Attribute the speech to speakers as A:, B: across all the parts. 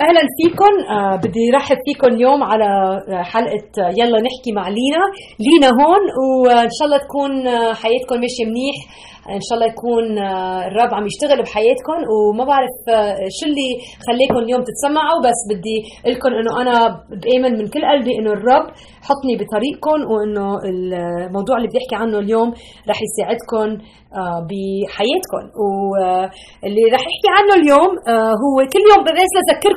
A: أهلا فيكم آه بدي رحب فيكم اليوم على حلقة يلا نحكي مع لينا. لينا هون وإن شاء الله تكون آه، حياتكم ماشية منيح. إن شاء الله يكون آه، الرب عم يشتغل بحياتكم وما بعرف آه، شو اللي خليكم اليوم تتسمعوا. بس بدي لكم إنه أنا بامن من كل قلبي إنه الرب حطني بطريقكم وإنه الموضوع اللي بدي أحكي عنه اليوم رح يساعدكم بحياتكم واللي رح أحكي عنه اليوم هو كل يوم بس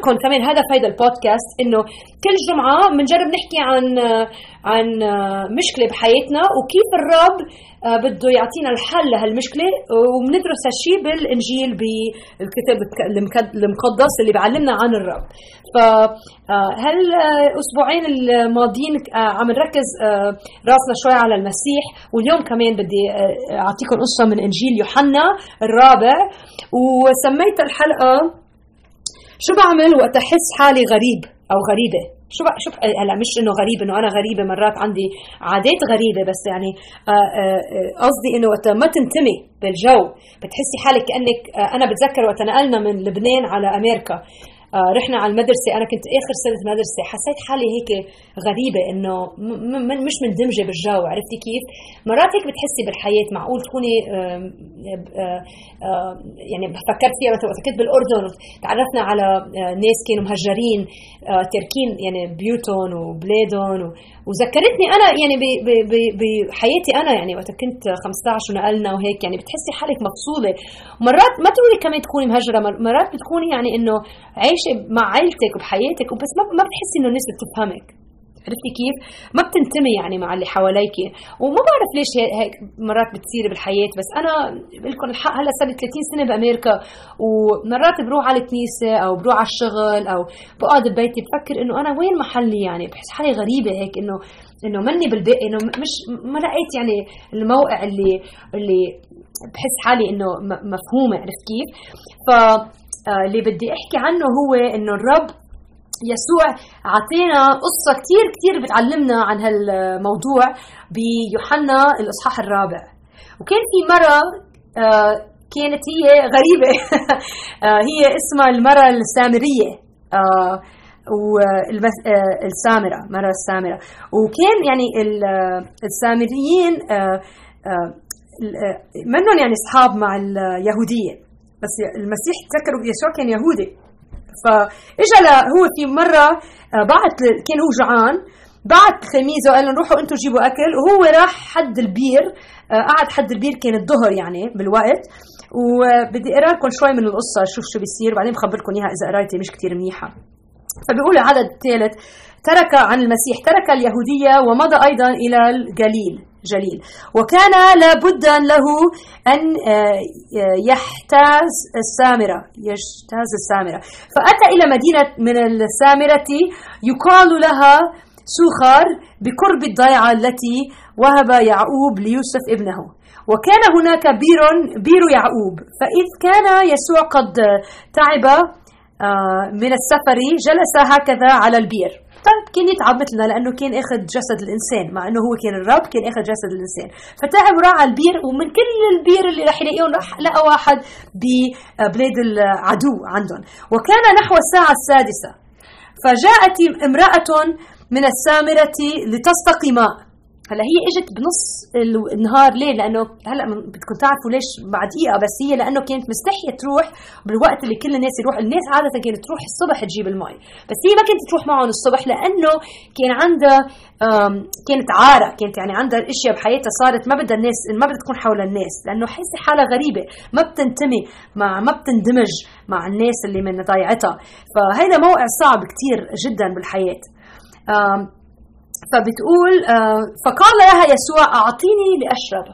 A: اذكركم كمان هدف هذا البودكاست إنه كل جمعة بنجرب نحكي عن عن مشكلة بحياتنا وكيف الرب آه، بده يعطينا الحل لهالمشكلة وبندرس هالشيء بالإنجيل بالكتاب المقدس اللي بيعلمنا عن الرب. ف آه، الماضيين آه، عم نركز راسنا شوي على المسيح واليوم كمان بدي أعطيكم قصة من إنجيل يوحنا الرابع وسميت الحلقة شو بعمل وقت أحس حالي غريب أو غريبة شو بق... شو. هلا مش إنه غريب إنه أنا غريبة مرات عندي عادات غريبة بس يعني آه، آه، قصدي إنه وقت ما تنتمي بالجو بتحسي حالك كأنك آه، أنا بتذكر وقت نقلنا من لبنان على أمريكا رحنا على المدرسة. أنا كنت آخر سنة مدرسة. حسيت حالي هيك م- م- مش مندمجة بالجو. عرفتي كيف؟ مرات هيك بتحسي بالحياة. معقول تكوني آه، آه، يعني فكرت فيها مثلا. وقت كنت بالأردن تعرفنا على آه، ناس كانوا مهجرين آه، تاركين يعني بيوتهم وبلادهم وذكرتني أنا يعني بحياتي أنا يعني وقت كنت 15 ونقلنا وهيك يعني بتحسي حالك مفصولة مرات ما تقولي كمان تكوني مهجرة مر- مرات بتكوني يعني إنه عايشة مع عائلتك وبحياتك وبس ما بتحسي إنه الناس بتفهمك. عرفتي كيف؟ ما بتنتمي يعني مع اللي حواليك وما بعرف ليش هي- هيك مرات بتصير بالحياة بس أنا بقول لكم الحق هلأ صار لي 30 سنة بأمريكا ومرات بروح على الكنيسة أو بروح على الشغل أو بقعد ببيتي بفكر إنه أنا وين محلي يعني بحس حالي غريبة هيك إنه إنه مني بالباقي إنه مش ما لقيت يعني الموقع اللي اللي بحس حالي إنه م- مفهومة عرفت كيف؟ ف آه، اللي بدي أحكي عنه هو إنه الرب يسوع عطينا قصة كتير كتير بتعلمنا عن هالموضوع بيوحنا الإصحاح الرابع. وكان في مرة آه، كانت هي غريبة. آه، هي اسمها المرة السامرية. آه، والمس- آه، السامرة مرة السامرة. وكان يعني ال- السامريين ال- منهم يعني أصحاب مع اليهودية بس المسيح تذكروا يسوع كان يهودي. فاجا هو في مرة آه، بعت كان هو جوعان بعت تلاميذه قال لهم روحوا أنتم جيبوا أكل. وهو راح حد البير آه، قعد حد البير كان الظهر يعني بالوقت. وبدي اقرا لكم شوي من القصة شوف شو بيصير بعدين بخبركم إياها إذا قرايتي مش كتير منيحة. فبيقول العدد الثالث ترك عن المسيح ترك اليهودية ومضى أيضا إلى الجليل. جليل. وكان لابد له أن آه، يحتاز السامرة يجتاز السامرة. فأتى إلى مدينة من السامرة يقال لها سوخر بقرب الضيعة التي وهب يعقوب ليوسف ابنه. وكان هناك بير بير يعقوب. فإذ كان يسوع قد تعب آه، من السفر جلس هكذا على البير. طيب كان يتعب مثلنا لأنه كان آخذ جسد الإنسان مع إنه هو كان الرب كان آخذ جسد الإنسان. فتعب وراح على البير ومن كل البير اللي رح يلاقيهم راح لقى واحد ببلاد العدو عندهم. وكان نحو الساعة السادسة فجاءت امرأة من السامرة لتستقي ماء هلا هي إجت بنص ال- النهار ليه؟ لأنه هلا بدكم تعرفوا ليش بعد دقيقة بس هي لأنه كانت مستحية تروح بالوقت اللي كل الناس يروح، الناس عادة كانت تروح الصبح تجيب المي، بس هي ما كانت تروح معهم الصبح لأنه كان عندها كانت عارة كانت يعني عندها إشياء بحياتها صارت ما بدها الناس ما بدها تكون حول الناس. لأنه حاسة حالها غريبة ما بتنتمي مع ما بتندمج مع الناس اللي من ضيعتها. فهذا موقع صعب كتير جدا بالحياة. فبتقول آه، فقال لها يسوع أعطيني لأشرب.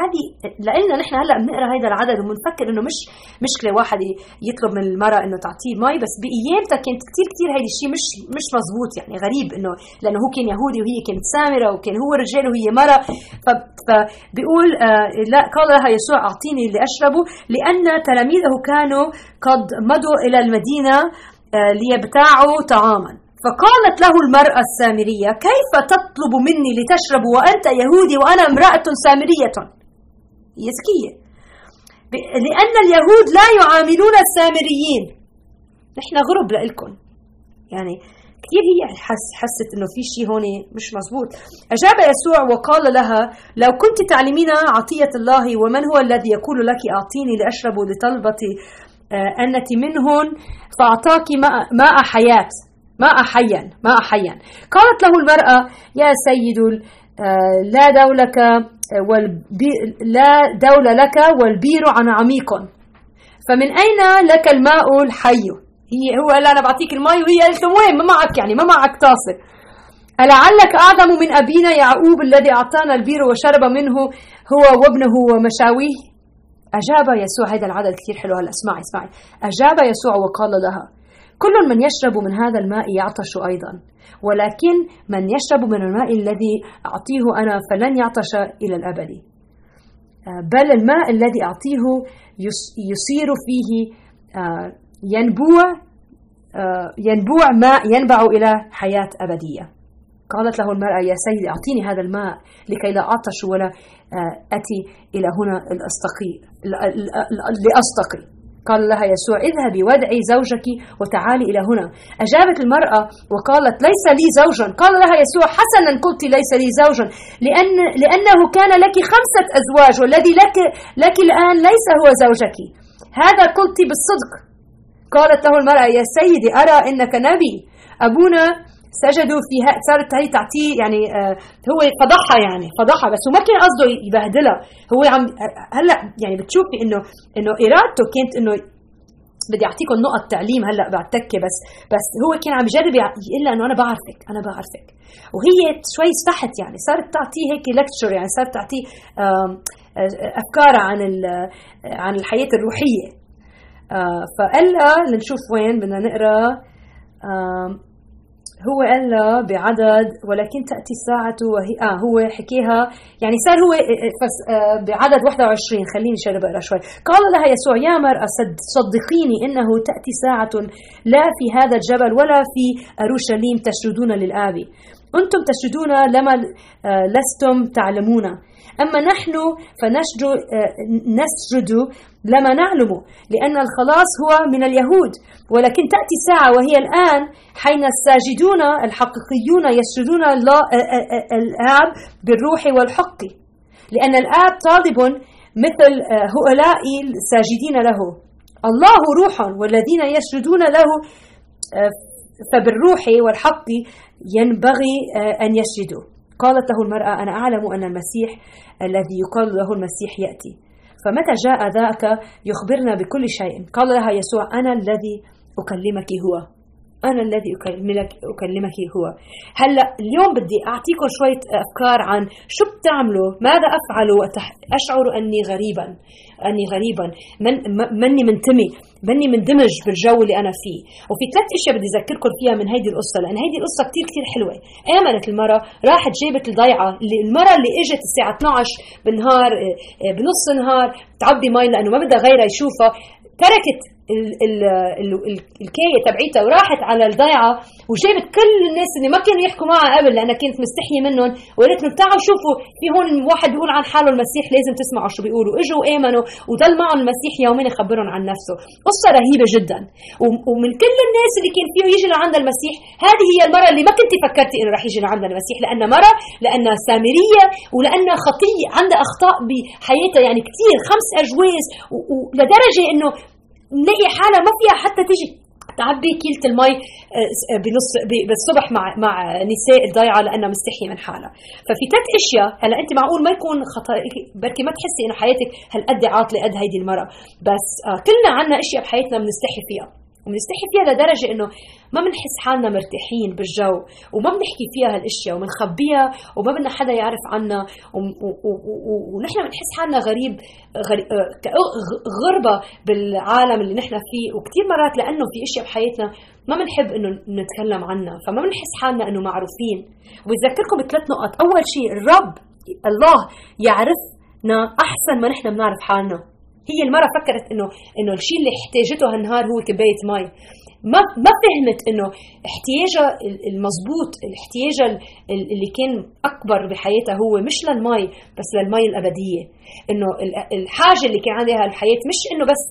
A: هذه لأن نحن هلأ بنقرأ هذا العدد وبنفكر إنه مش مشكله واحد يطلب من المرأة إنه تعطيه مي بس بايامتها كانت كثير كثير هيدا الشيء مش مش مزبوط يعني غريب إنه لأنه هو كان يهودي وهي كانت سامرة وكان هو رجال وهي مراه فبيقول آه لا قال لها يسوع أعطيني لأشربه لأن تلاميذه كانوا قد مضوا إلى المدينة آه ليبتاعوا طعاما. فقالت له المرأة السامرية كيف تطلب مني لتشرب وأنت يهودي وأنا امرأة سامرية؟ ب- لأن اليهود لا يعاملون السامريين. نحن غرب لإلكم. يعني كثير هي حس حست إنه في شيء هون مش مزبوط. أجاب يسوع وقال لها لو كنت تعلمين عطية الله ومن هو الذي يقول لك أعطيني لأشرب لطلبتي آه أنك منهن فأعطاك ماء حياة؟ ماء حيا ماء حيا قالت له المرأة يا سيد آه لا دولك لا دول لك والبير عن عميق. فمن أين لك الماء الحي؟ هي هو قال أنا بعطيك الماء وهي قالت له وين؟ ما معك يعني ما معك طاسة. ألعلك أعظم من أبينا يعقوب الذي أعطانا البير وشرب منه هو وابنه ومشاويه؟ أجاب يسوع هذا العدد كثير حلو هلا اسمعي اسمعي. أجاب يسوع وقال لها كل من يشرب من هذا الماء يعطش أيضا. ولكن من يشرب من الماء الذي أعطيه أنا فلن يعطش إلى الأبد. بل الماء الذي أعطيه يصير فيه آه، ينبوع آه، ينبوع ماء ينبع إلى حياة أبدية. قالت له المرأة يا سيدي أعطيني هذا الماء لكي لا أعطش ولا آه، أتي إلى هنا لأستقي. قال لها يسوع اذهبي وادعي زوجك وتعالي إلى هنا. أجابت المرأة وقالت ليس لي زوجا. قال لها يسوع حسنا قلت ليس لي زوجا. لأن لأنه كان لك خمسة أزواج والذي لك, لك الآن ليس هو زوجك. هذا قلت بالصدق. قالت له المرأة يا سيدي أرى إنك نبي. أبونا سجدوا فيها صارت هي تعطيه يعني آه هو فضحها يعني فضحها بس. هو ما كان قصده يبهدلها. هو عم هلأ يعني بتشوفي إنه إنه إرادته كانت إنه بدي أعطيكم نقط تعليم هلأ بعد تكه بس بس هو كان عم يجرب يقول لها إنه أنا بعرفك أنا بعرفك. وهي شوي استحت يعني صارت تعطيه هيك لكتشر يعني صارت تعطيه أفكار عن عن الحياة الروحية. آه، فقال لها لنشوف وين بدنا نقرأ. هو قال لها بعدد ولكن تأتي الساعة وهي آه هو حكيها. يعني صار هو فس آه بعدد 21 خليني شرب اقرا شوي. قال لها يسوع يا مرأة صدقيني إنه تأتي ساعة لا في هذا الجبل ولا في أورشليم تشردون للآب أنتم تشردون لما آه لستم تعلمون. أما نحن فنسجد آه، نسجد لما نعلم لأن الخلاص هو من اليهود. ولكن تأتي ساعة وهي الآن حين الساجدون الحقيقيون يسجدون آه، الآب بالروح والحق. لأن الآب طالب مثل هؤلاء الساجدين له. الله روح والذين يسجدون له فبالروح والحق ينبغي أن يسجدوا. قالت له المرأة أنا أعلم أن المسيح الذي يقال له المسيح يأتي. فمتى جاء ذاك يخبرنا بكل شيء؟ قال لها يسوع أنا الذي أكلمك هو. أنا الذي أكلمك أكلمك هو. هلأ اليوم بدي أعطيكم شوية أفكار عن شو بتعملوا ماذا أفعل أشعر أني غريبا أني غريبا. من مني منتمي مني مندمج بالجو اللي أنا فيه. وفي ثلاث أشياء بدي أذكركم فيها من هيدي القصة لأن هيدي القصة كتير كتير حلوة. آمنت المرأة راحت جابت الضيعة اللي المرأة اللي إجت الساعة 12 بالنهار آه، آه، بنص النهار تعبي مي لأنه ما بدها غيرها يشوفها. تركت الكاية تبعيتها وراحت على الضيعة وجابت كل الناس اللي ما كانوا يحكوا معها قبل لأنها كانت مستحية منهم. وقالت لهم تعالوا شوفوا في هون واحد بيقول عن حاله المسيح لازم تسمعوا شو بيقولوا. إجوا وآمنوا وضل معهم المسيح يومين يخبرهم عن نفسه. قصة رهيبة جدا. ومن كل الناس اللي كان فيه يجي لعند المسيح هذه هي المرة اللي ما كنت فكرتي إنه رح يجي لعند المسيح. لأنها مرة لأنها سامرية ولأنها خطية عندها أخطاء بحياتها. يعني كثير خمس أجواز ولدرجة إنه نلاقي حالة ما فيها حتى تيجي. تعبي كيلة المي آه، بنص بالصبح مع مع نساء الضيعه لأنها مستحية من حالها، ففي ثلاث أشياء هلا أنت معقول ما يكون خطأ بركي ما تحسي إنه حياتك هالقد عاطلة قد هيدي المرأة، بس آه، كلنا عنا أشياء بحياتنا بنستحي فيها، وبنستحي فيها لدرجة إنه ما بنحس حالنا مرتاحين بالجو وما بنحكي فيها هالأشياء وبنخبيها وما بدنا حدا يعرف عنا ونحن بنحس حالنا غريب غربة بالعالم اللي نحن فيه. وكثير مرات لأنه في أشياء بحياتنا ما بنحب إنه نتكلم عنها فما بنحس حالنا إنه معروفين. وبذكركم بثلاث نقط أول شيء الرب الله يعرفنا أحسن ما نحن بنعرف حالنا. هي المرة فكرت انه إنه الشيء اللي احتاجته هالنهار هو كباية مي ما ما فهمت إنه احتياجها المضبوط الاحتياج اللي كان أكبر بحياتها هو مش للمي بس للمي الأبدية. إنه الحاجة اللي كان عندها الحياة مش إنه بس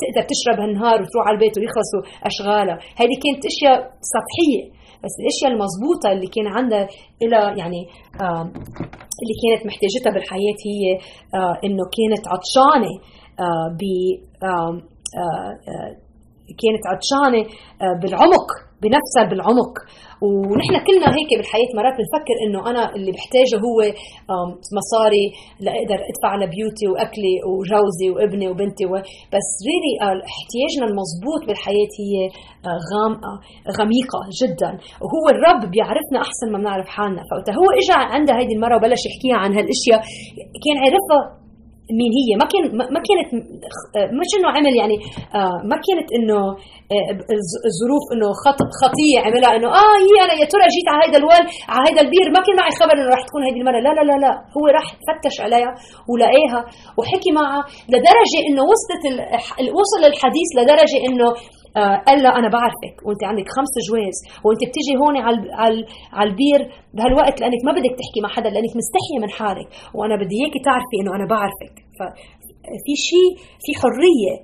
A: تقدر تشرب هالنهار وتروح على البيت ويخلصوا اشغالها هذه كانت أشياء سطحية. بس الأشياء المضبوطة اللي كان عندها إلى يعني اللي كانت محتاجتها بالحياة هي إنه كانت عطشانة ب كانت عطشانة بالعمق. بنفسها بالعمق. ونحن كلنا هيك بالحياة مرات بنفكر إنه أنا اللي بحتاجه هو مصاري لأقدر أدفع لبيوتي وأكلي وجوزي وابني وبنتي و... بس ريلي احتياجنا المضبوط بالحياة هي آه، غامقه غميقة جدا. وهو الرب بيعرفنا أحسن ما بنعرف حالنا. فوقت هو اجى عندها هيدي المرة وبلش يحكيها عن هالأشياء. كان عرفها مين هي ما كان ما كانت مش انه عمل يعني آه، ما كانت إنه آه، الظروف إنه خطية. عملها إنه آه هي أنا يا ترى جيت على هذا الوال على هذا البير. ما كان معي خبر إنه رح تكون هذه المرة. لا لا لا لا. هو راح فتش عليها ولقاها وحكي معها لدرجة إنه وصلت وصل الحديث لدرجة إنه قال لها أنا بعرفك. وأنت عندك خمس جواز وأنت بتيجي هون على على البير بهالوقت لأنك ما بدك تحكي مع حدا لأنك مستحية من حالك. وأنا بدي إياكي تعرفي إنه أنا بعرفك. ففي شيء في حرية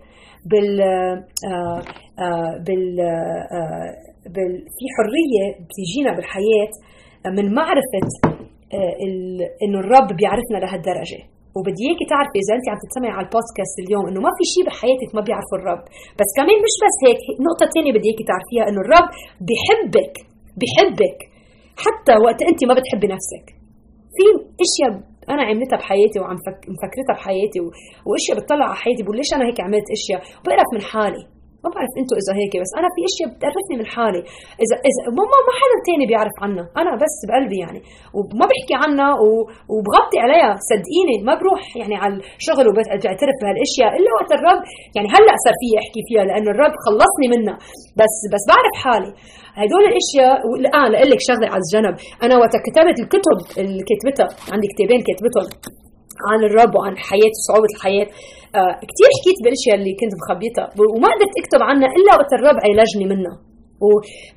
A: بال آه آه بال آه بال في حرية بتيجينا بالحياة من معرفة آه، إنه الرب بيعرفنا لهالدرجة. وبدي إياكي تعرفي إذا انت عم تسمعي على البودكاست اليوم إنه ما في شيء بحياتك ما بيعرفه الرب. بس كمان مش بس هيك نقطة ثانية بدي إياكي تعرفيها إنه الرب بحبك بحبك حتى وقت انت ما بتحبي نفسك. في إشياء أنا عملتها بحياتي وعم مفكرتها بحياتي وإشياء بتطلع على حياتي بقول ليش أنا هيك عملت إشياء؟ وبقرف من حالي. ما بعرف أنتم إذا هيك بس أنا في أشياء بتقرفني من حالي. إذا إذا ما ما حدا تاني بيعرف عنها. أنا بس بقلبي يعني. وما بحكي عنها وبغطي عليها. صدقيني ما بروح يعني على الشغل وبعترف بهالأشياء. إلا وقت الرب يعني هلأ صار في أحكي فيها لأنه الرب خلصني منها. بس بس بعرف حالي. هدول الأشياء آه لاقول لك شغلة على الجنب. أنا وقت كتبت الكتب اللي كتبتها عندي كتابين كتبتهم. عن الرب وعن حياة وصعوبة الحياة. آه كثير حكيت بالأشياء اللي كنت مخبيتها وما قدرت أكتب عنها إلا وقت الرب عالجني منها. و...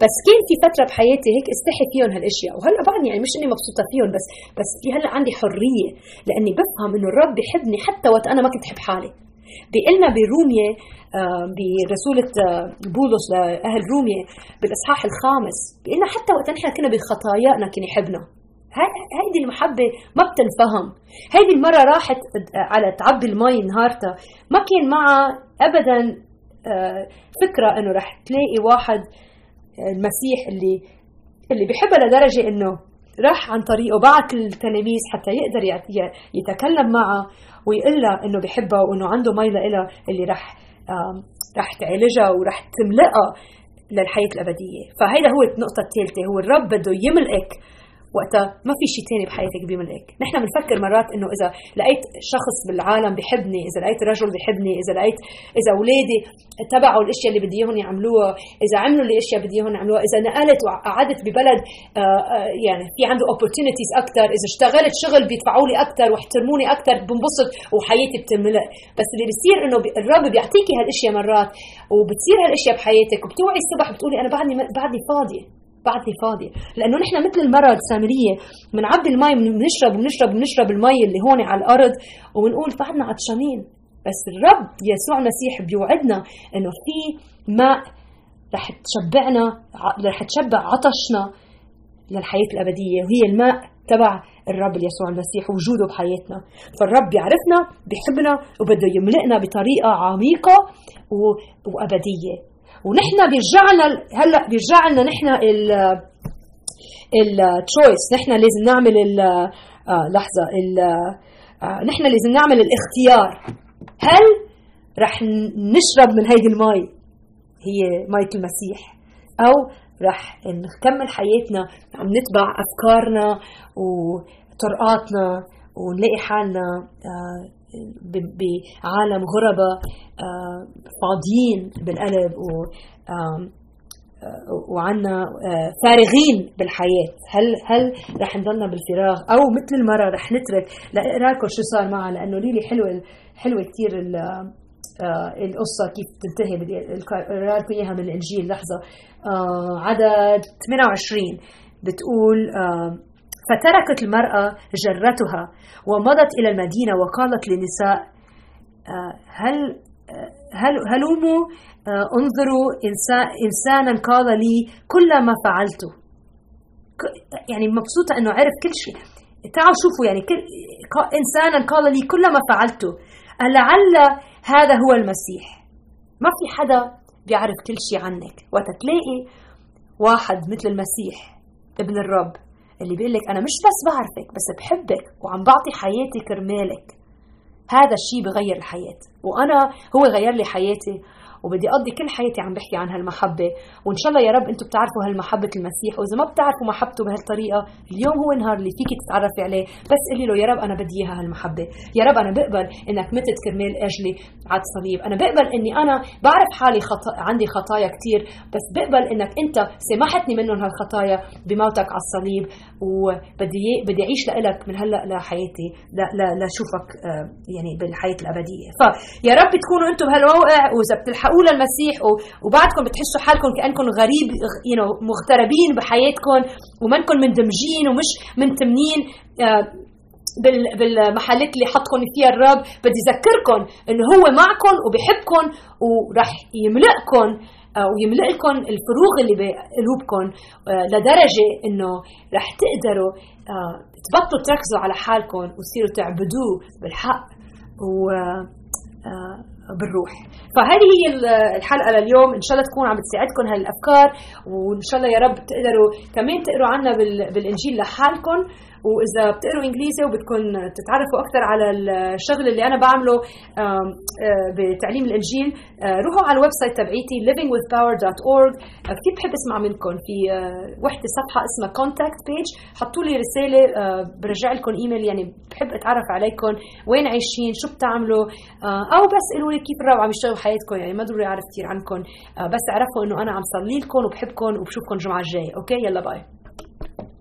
A: بس كان في فترة بحياتي هيك استحي فيهم هالأشياء. وهلأ بعدني يعني مش إني مبسوطة فيهم بس بس في هلأ عندي حرية لأني بفهم إنه الرب بحبني حتى وقت أنا ما كنت احب حالي. بيقلنا برومية آه برسولة آه بولس لأهل رومية بالإصحاح الخامس. بيقلنا حتى وقت نحن كنا بخطايانا كان يحبنا. هيدي المحبة ما بتنفهم. هيدي المرة راحت على تعبي المي نهارتها. ما كان معها أبدا آه، فكرة أنه رح تلاقي واحد آه، المسيح اللي اللي بحبها لدرجة أنه راح عن طريقه بعت التلاميذ حتى يقدر يتكلم معها ويقول لها إنه بحبها وإنه عنده مي لها اللي رح رح تعالجها ورح تملئها للحياة الأبدية. فهيدا هو النقطة الثالثة هو الرب بده يملئك وقتها ما في شيء ثاني بحياتك بيملك نحن بنفكر مرات إنه إذا لقيت شخص بالعالم بحبني إذا لقيت رجل بحبني إذا لقيت إذا أولادي تبعوا الأشياء اللي بدي إياهم يعملوها إذا عملوا الاشياء بدي إياهم يعملوها إذا نقلت وقعدت ببلد آه، آه، يعني في عنده opportunities أكثر إذا اشتغلت شغل بيدفعوا لي أكثر واحترموني أكثر بنبسط وحياتي بتملأ. بس اللي بيصير إنه الرب بيعطيكي هالأشياء مرات وبتصير هالأشياء بحياتك وبتوعي الصبح بتقولي أنا بعدني بعدني فاضية. بعدني فاضية لأنه نحن مثل المرأة السامرية بنعبي المي بنشرب وبنشرب وبنشرب المي اللي هون على الأرض وبنقول بعدنا عطشانين بس الرب يسوع المسيح بيوعدنا إنه في ماء رح تشبعنا رح تشبع عطشنا للحياة الأبدية وهي الماء تبع الرب يسوع المسيح وجوده بحياتنا. فالرب بيعرفنا بيحبنا وبده يملئنا بطريقة عميقة وأبدية. ونحن بيرجع لنا هلا بيرجع لنا نحن ال التشويس نحن لازم نعمل ال آه لحظة ال آه نحن لازم نعمل الاختيار. هل رح نشرب من هيدي المي؟ هي مية المسيح. أو رح نكمل حياتنا عم نتبع أفكارنا وطرقاتنا. ونلاقي حالنا آه بعالم غربة آه، فاضيين بالقلب و آه، وعنا فارغين بالحياة. هل هل رح نضلنا بالفراغ؟ أو مثل المرة رح نترك لأقرا لكم شو صار معها لأنه ليلي حلوة حلوة كثير القصة كيف تنتهي بدي أقرا لكم إياها من الإنجيل لحظة. عدد 28 بتقول فتركت المرأة جرتها ومضت إلى المدينة وقالت للنساء آه، هل آه، هلوموا آه، انظروا إنسانا قال لي كل ما فعلته يعني مبسوطة أنه عرف كل شيء. تعالوا شوفوا يعني كل إنسانا قال لي كل ما فعلته لعل هذا هو المسيح. ما في حدا بيعرف كل شيء عنك. وقت تلاقي واحد مثل المسيح ابن الرب. اللي بيقول لك أنا مش بس بعرفك بس بحبك وعم بعطي حياتي كرمالك. هذا الشيء بغير الحياة. وأنا هو غير لي حياتي وبدي أقضي كل حياتي عم بحكي عن هالمحبة. وإن شاء الله يا رب أنتم بتعرفوا هالمحبة المسيح. وإذا ما بتعرفوا محبته بهالطريقة اليوم هو النهار اللي فيك تتعرفي عليه. بس قولي له يا رب أنا بدي إياها هالمحبة. يا رب أنا بقبل إنك متت كرمال أجلي على الصليب أنا بقبل إني أنا بعرف حالي خطا عندي خطايا كثير بس بقبل إنك أنت سمحتني منهم هالخطايا بموتك على الصليب وبدي بدي أعيش لك من هلأ لحياتي لشوفك آه، يعني بالحياة الأبدية. فيا رب تكونوا أنتم بهالموقع. وإذا معقوله المسيح وبعدكم بتحسوا حالكم كأنكم غريب you know مغتربين بحياتكم ومنكم مندمجين ومش منتمنين آه، بالمحلات اللي حطكم فيها الرب. بدي اذكركم إنه هو معكم وبحبكم وراح يملئكم آه، ويملئ لكم الفروغ اللي بقلوبكم آه، لدرجة إنه رح تقدروا تبطلوا تركزوا على حالكم وتصيروا تعبدوه بالحق. و بالروح. فهذه هي الحلقة لليوم. إن شاء الله تكون عم تساعدكم هالأفكار وإن شاء الله يا رب تقدروا كمان تقروا عنا بالإنجيل لحالكم. وإذا بتقروا إنجليزي وبدكم تتعرفوا أكثر على الشغل اللي أنا بعمله آه، بتعليم الإنجيل آه، روحوا على ال website تبعيتي livingwithpower.org آه، كثير بحب أسمع منكم. في وحدة صفحة اسمها contact page حطوا لي رسالة برجع لكم إيميل يعني بحب أتعرف عليكم. وين عايشين؟ شو بتعملوا؟ أو بس قولوا لي كيف الرب عم يشتغل بحياتكم يعني ما ضروري أعرف كثير عنكم. بس اعرفوا إنه أنا عم صلي لكم وبحبكم وبشوفكم الجمعة الجاية. okay؟ يلا bye